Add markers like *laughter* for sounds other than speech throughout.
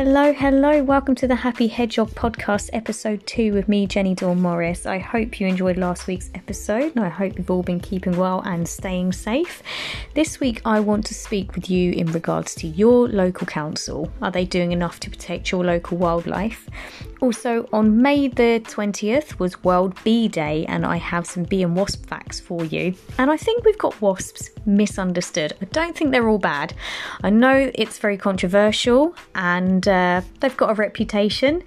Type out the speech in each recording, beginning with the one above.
Hello, hello. Welcome to the Happy Hedgehog podcast, episode two with me, Jenny Dawn Morris. I hope you enjoyed last week's episode and I hope you've all been keeping well and staying safe. This week, I want to speak with you in regards to your local council. Are they doing enough to protect your local wildlife? Also, on May the 20th was World Bee Day, and I have some bee and wasp facts for you. And I think we've got wasps misunderstood. I don't think they're all bad. I know it's very controversial and uh, they've got a reputation,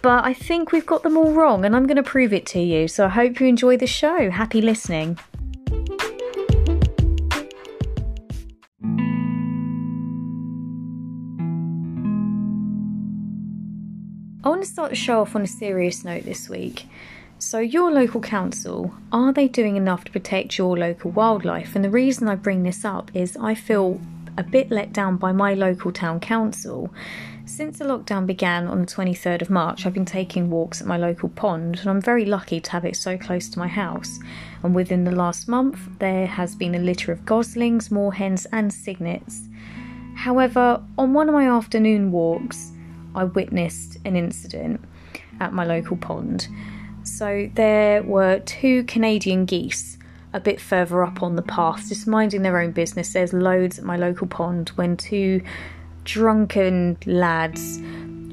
but I think we've got them all wrong, and I'm going to prove it to you. So I hope you enjoy the show. Happy listening. I want to start the show off on a serious note this week. So, your local council, are they doing enough to protect your local wildlife? And the reason I bring this up is I feel a bit let down by my local town council. Since the lockdown began on the 23rd of March, I've been taking walks at my local pond, and I'm very lucky to have it so close to my house. And within the last month, there has been a litter of goslings, moorhens, and cygnets. However, on one of my afternoon walks, I witnessed an incident at my local pond. So there were two Canadian geese a bit further up on the path, just minding their own business. There's loads at my local pond when two drunken lads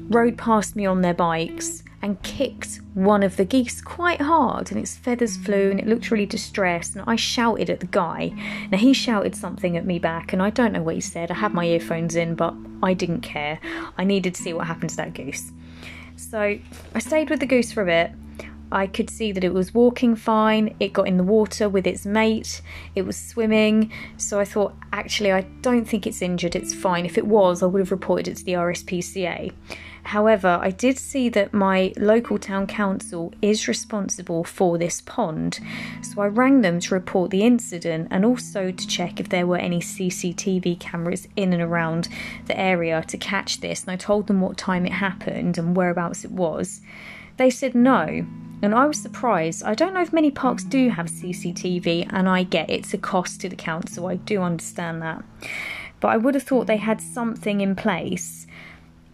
rode past me on their bikes and kicked one of the geese quite hard and its feathers flew and it looked really distressed and I shouted at the guy. Now he shouted something at me back and I don't know what he said. I had my earphones in but I didn't care. I needed to see what happened to that goose. So I stayed with the goose for a bit. I could see that it was walking fine. It got in the water with its mate. It was swimming. So I thought, actually, I don't think it's injured. It's fine. If it was, I would have reported it to the RSPCA. However, I did see that my local town council is responsible for this pond, so I rang them to report the incident and also to check if there were any CCTV cameras in and around the area to catch this. And I told them what time it happened and whereabouts it was. They said no, and I was surprised. I don't know if many parks do have CCTV, and I get it's a cost to the council, I do understand that. But I would have thought they had something in place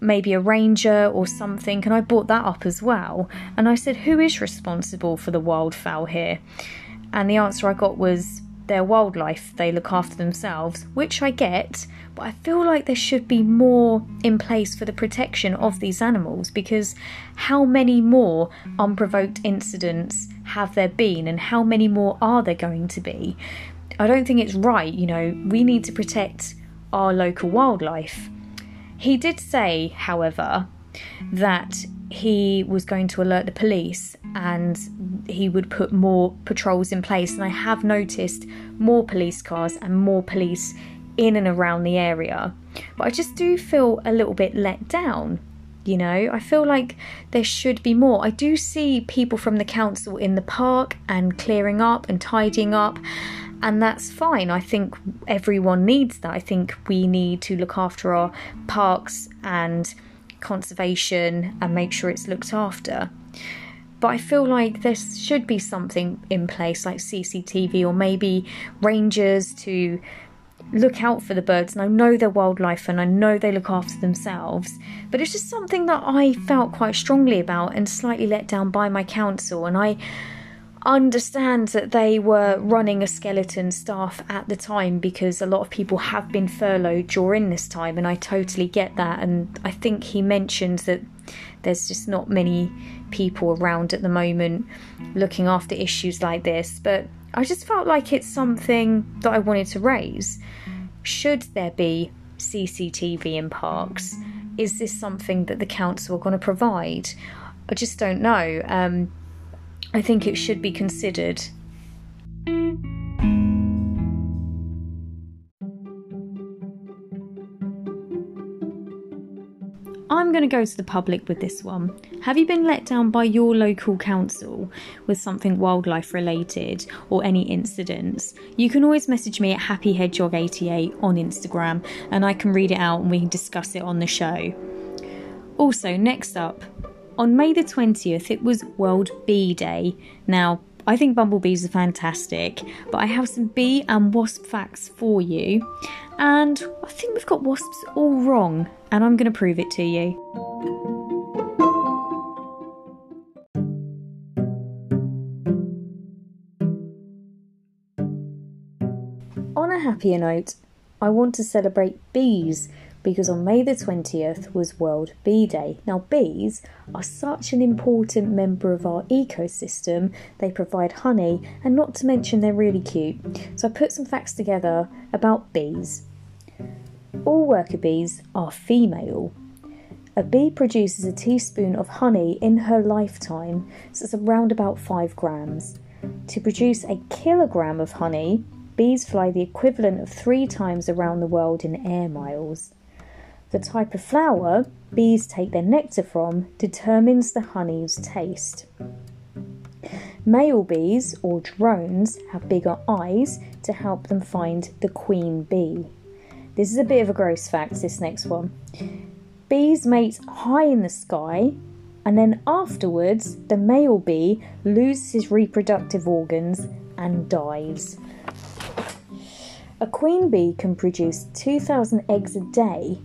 maybe a ranger or something, and I brought that up as well. And I said, Who is responsible for the wildfowl here? And the answer I got was their wildlife, they look after themselves, which I get, but I feel like there should be more in place for the protection of these animals because how many more unprovoked incidents have there been and how many more are there going to be? I don't think it's right, you know, we need to protect our local wildlife he did say, however, that he was going to alert the police and he would put more patrols in place. And I have noticed more police cars and more police in and around the area. But I just do feel a little bit let down. You know, I feel like there should be more. I do see people from the council in the park and clearing up and tidying up, and that's fine. I think everyone needs that. I think we need to look after our parks and conservation and make sure it's looked after. But I feel like there should be something in place like CCTV or maybe rangers to look out for the birds and I know they're wildlife and I know they look after themselves. But it's just something that I felt quite strongly about and slightly let down by my council and I understand that they were running a skeleton staff at the time because a lot of people have been furloughed during this time, and I totally get that. And I think he mentioned that there's just not many people around at the moment looking after issues like this, but I just felt like it's something that I wanted to raise. Should there be CCTV in parks? Is this something that the council are going to provide? I just don't know. Um, I think it should be considered. I'm going to go to the public with this one. Have you been let down by your local council with something wildlife related or any incidents? You can always message me at happyhedgehog88 on Instagram and I can read it out and we can discuss it on the show. Also, next up, on May the 20th, it was World Bee Day. Now, I think bumblebees are fantastic, but I have some bee and wasp facts for you. And I think we've got wasps all wrong, and I'm going to prove it to you. On a happier note, I want to celebrate bees because on May the 20th was World Bee Day. Now, bees are such an important member of our ecosystem. They provide honey, and not to mention, they're really cute. So, I put some facts together about bees. All worker bees are female. A bee produces a teaspoon of honey in her lifetime, so it's around about 5 grams. To produce a kilogram of honey, bees fly the equivalent of three times around the world in air miles. The type of flower bees take their nectar from determines the honey's taste. Male bees, or drones, have bigger eyes to help them find the queen bee. This is a bit of a gross fact, this next one. Bees mate high in the sky, and then afterwards, the male bee loses his reproductive organs and dies. A queen bee can produce 2,000 eggs a day,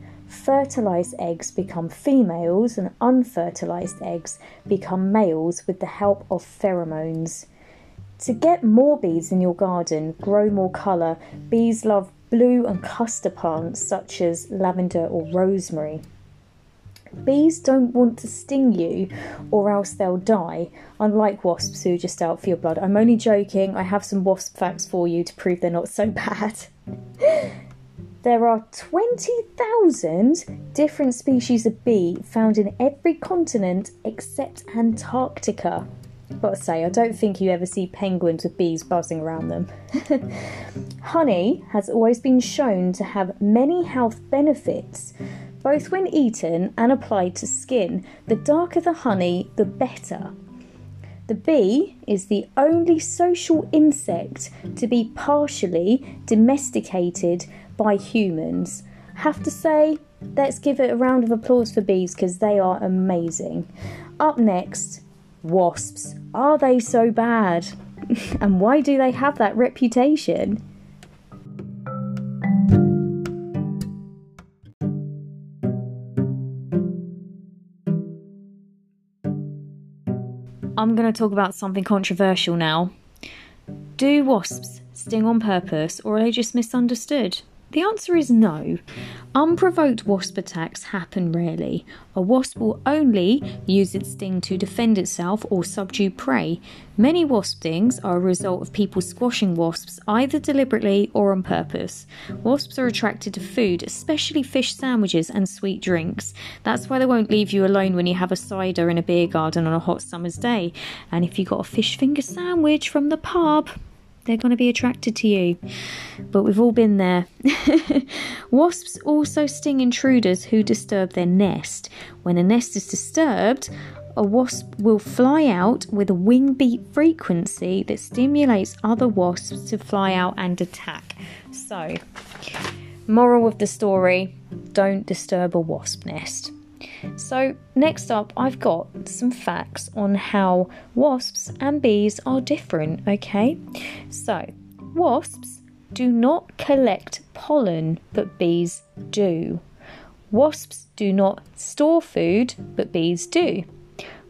fertilized eggs become females and unfertilized eggs become males with the help of pheromones. To get more bees in your garden, grow more colour, bees love blue and cluster plants such as lavender or rosemary. Bees don't want to sting you or else they'll die, unlike wasps who are just out for your blood. I'm only joking, I have some wasp facts for you to prove they're not so *laughs* bad. There are 20,000 different species of bee found in every continent except Antarctica. But I say, I don't think you ever see penguins with bees buzzing around them. *laughs* Honey has always been shown to have many health benefits, both when eaten and applied to skin. The darker the honey, the better. The bee is the only social insect to be partially domesticated by humans. Have to say, let's give it a round of applause for bees because they are amazing. Up next, wasps. Are they so bad? *laughs* and why do they have that reputation? I'm going to talk about something controversial now. Do wasps sting on purpose or are they just misunderstood? The answer is no. Unprovoked wasp attacks happen rarely. A wasp will only use its sting to defend itself or subdue prey. Many wasp stings are a result of people squashing wasps either deliberately or on purpose. Wasps are attracted to food, especially fish sandwiches and sweet drinks. That's why they won't leave you alone when you have a cider in a beer garden on a hot summer's day. And if you got a fish finger sandwich from the pub, they're going to be attracted to you. But we've all been there. *laughs* Wasps also sting intruders who disturb their nest. When a nest is disturbed, a wasp will fly out with a wing beat frequency that stimulates other wasps to fly out and attack. So, moral of the story don't disturb a wasp nest. So, next up, I've got some facts on how wasps and bees are different, okay? So, wasps do not collect pollen, but bees do. Wasps do not store food, but bees do.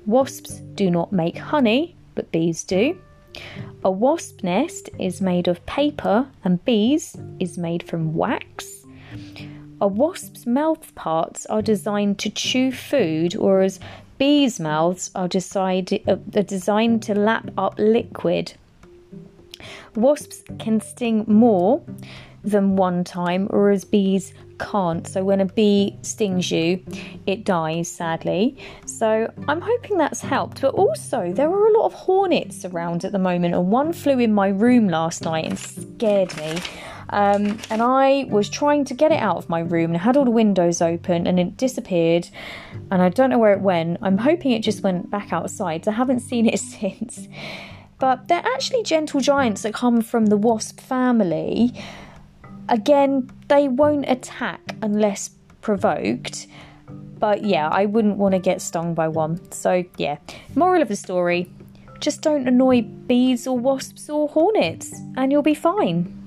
Wasps do not make honey, but bees do. A wasp nest is made of paper and bees is made from wax. A wasp's mouth parts are designed to chew food, whereas bees' mouths are, uh, are designed to lap up liquid. Wasps can sting more than one time, whereas bees can't. So when a bee stings you, it dies sadly. So I'm hoping that's helped. But also, there are a lot of hornets around at the moment, and one flew in my room last night and scared me. Um, and I was trying to get it out of my room and had all the windows open and it disappeared. And I don't know where it went. I'm hoping it just went back outside. I haven't *laughs* seen it since. But they're actually gentle giants that come from the wasp family. Again, they won't attack unless provoked. But yeah, I wouldn't want to get stung by one. So yeah, moral of the story just don't annoy bees or wasps or hornets, and you'll be fine.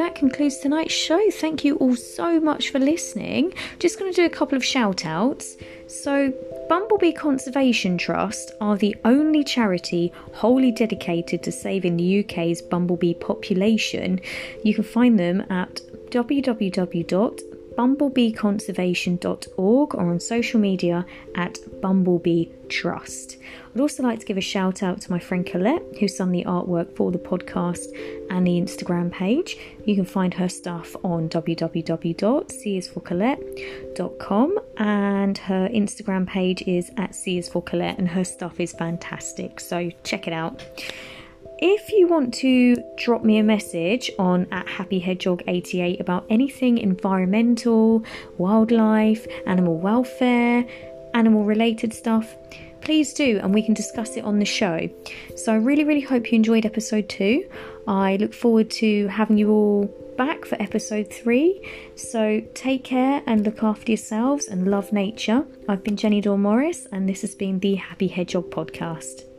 That concludes tonight's show. Thank you all so much for listening. Just going to do a couple of shout outs. So, Bumblebee Conservation Trust are the only charity wholly dedicated to saving the UK's bumblebee population. You can find them at www.bumblebeeconservation.org or on social media at Bumblebee Trust. I'd also like to give a shout out to my friend Colette, who's done the artwork for the podcast and the Instagram page. You can find her stuff on www.csforcolette.com and her Instagram page is at csforcolette and her stuff is fantastic. So check it out. If you want to drop me a message on at Happy Hedgehog 88 about anything environmental, wildlife, animal welfare, animal related stuff, please do, and we can discuss it on the show. So I really, really hope you enjoyed episode two. I look forward to having you all back for episode three. So take care and look after yourselves and love nature. I've been Jenny Dawn Morris, and this has been the Happy Hedgehog podcast.